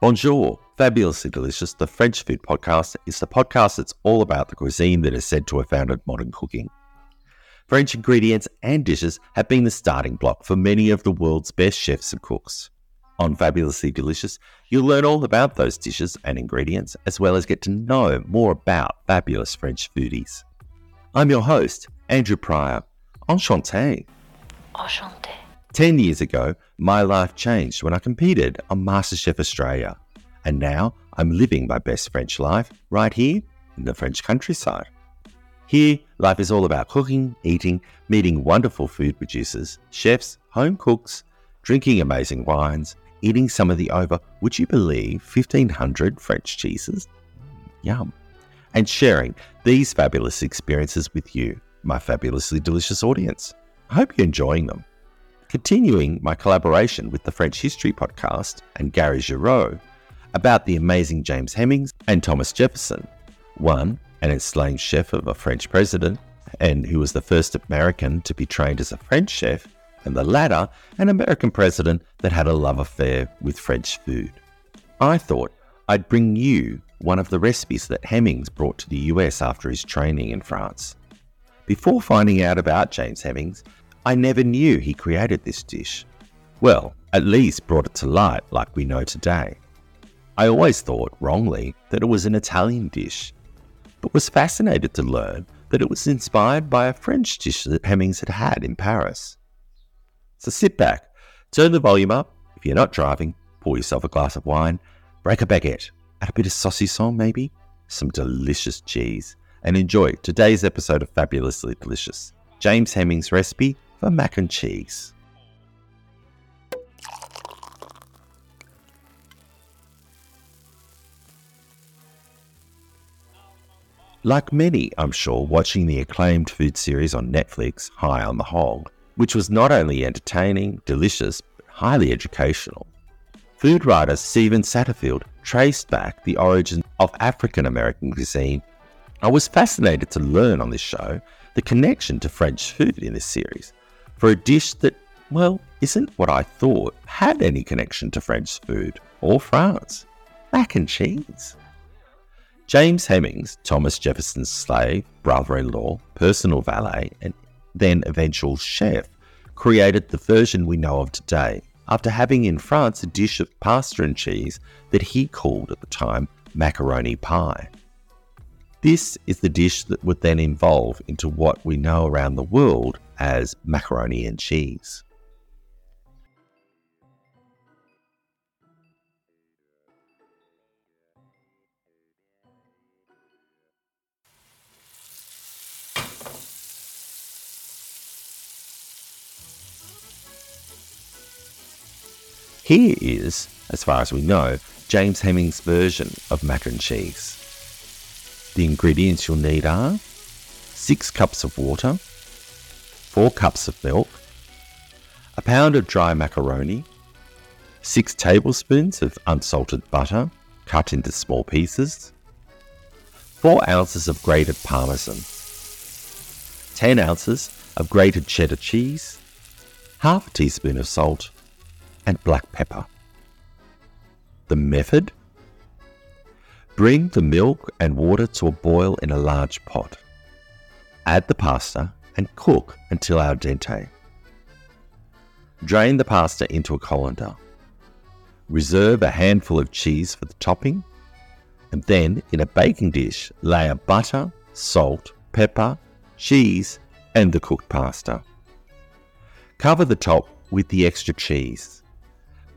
Bonjour, fabulously delicious. The French Food Podcast is the podcast that's all about the cuisine that is said to have founded modern cooking. French ingredients and dishes have been the starting block for many of the world's best chefs and cooks. On Fabulously Delicious, you'll learn all about those dishes and ingredients, as well as get to know more about fabulous French foodies. I'm your host, Andrew Prior. Enchanté. Enchanté. 10 years ago, my life changed when I competed on MasterChef Australia. And now I'm living my best French life right here in the French countryside. Here, life is all about cooking, eating, meeting wonderful food producers, chefs, home cooks, drinking amazing wines, eating some of the over, would you believe, 1500 French cheeses? Yum. And sharing these fabulous experiences with you, my fabulously delicious audience. I hope you're enjoying them. Continuing my collaboration with the French History Podcast and Gary Girod about the amazing James Hemings and Thomas Jefferson, one an enslaved chef of a French president, and who was the first American to be trained as a French chef, and the latter an American president that had a love affair with French food. I thought I'd bring you one of the recipes that Hemings brought to the US after his training in France. Before finding out about James Hemings, I never knew he created this dish. Well, at least brought it to light like we know today. I always thought, wrongly, that it was an Italian dish, but was fascinated to learn that it was inspired by a French dish that Hemings had had in Paris. So sit back, turn the volume up. If you're not driving, pour yourself a glass of wine, break a baguette, add a bit of saucisson maybe, some delicious cheese, and enjoy today's episode of Fabulously Delicious. James Hemings' recipe for mac and cheese. Like many, I'm sure, watching the acclaimed food series on Netflix, High on the Hog, which was not only entertaining, delicious, but highly educational. Food writer Stephen Satterfield traced back the origin of African American cuisine. I was fascinated to learn on this show the connection to French food in this series for a dish that, well, isn't what I thought had any connection to French food or France mac and cheese. James Hemings, Thomas Jefferson's slave, brother in law, personal valet, and then eventual chef, created the version we know of today after having in France a dish of pasta and cheese that he called at the time macaroni pie. This is the dish that would then evolve into what we know around the world as macaroni and cheese. Here is, as far as we know, James Hemings' version of mac and cheese. The ingredients you'll need are 6 cups of water, 4 cups of milk, a pound of dry macaroni, 6 tablespoons of unsalted butter cut into small pieces, 4 ounces of grated parmesan, 10 ounces of grated cheddar cheese, half a teaspoon of salt, and black pepper. The method? Bring the milk and water to a boil in a large pot. Add the pasta and cook until al dente. Drain the pasta into a colander. Reserve a handful of cheese for the topping, and then in a baking dish, layer butter, salt, pepper, cheese, and the cooked pasta. Cover the top with the extra cheese.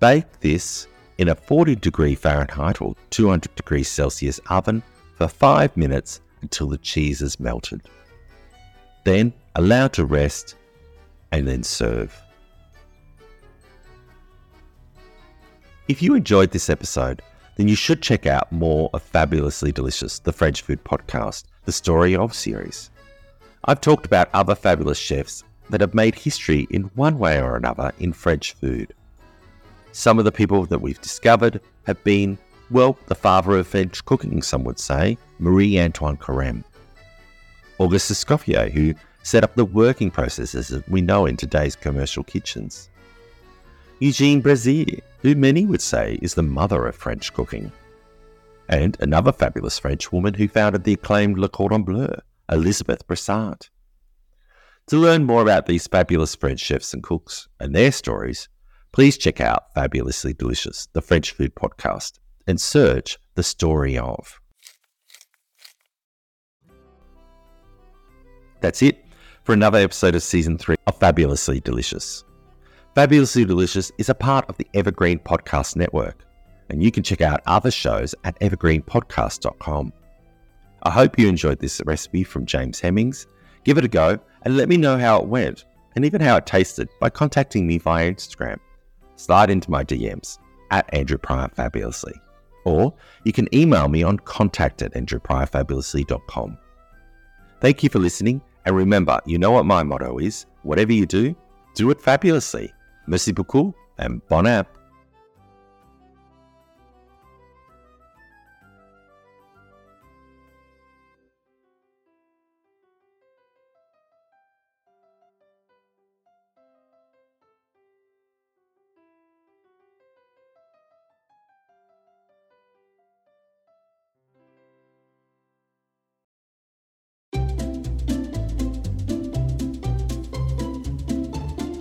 Bake this in a 40 degree Fahrenheit or 200 degrees Celsius oven for 5 minutes until the cheese is melted. Then allow to rest and then serve. If you enjoyed this episode, then you should check out more of Fabulously Delicious, the French food podcast, the Story of series. I've talked about other fabulous chefs that have made history in one way or another in French food. Some of the people that we've discovered have been, well, the father of French cooking, some would say, Marie Antoine Carême. Auguste Escoffier, who set up the working processes that we know in today's commercial kitchens. Eugene Brazier, who many would say is the mother of French cooking. And another fabulous French woman who founded the acclaimed Le Cordon Bleu, Elizabeth Brassart. To learn more about these fabulous French chefs and cooks and their stories, please check out Fabulously Delicious, the French food podcast, and search The Story of. That's it for another episode of season three of Fabulously Delicious. Fabulously Delicious is a part of the Evergreen Podcast Network, and you can check out other shows at evergreenpodcast.com. I hope you enjoyed this recipe from James Hemings. Give it a go and let me know how it went and even how it tasted by contacting me via Instagram. Slide into my DMs at Andrew Prior Fabulously. Or you can email me on contact at andrewpriorfabulously.com. Thank you for listening, and remember, you know what my motto is whatever you do, do it fabulously. Merci beaucoup and bon app.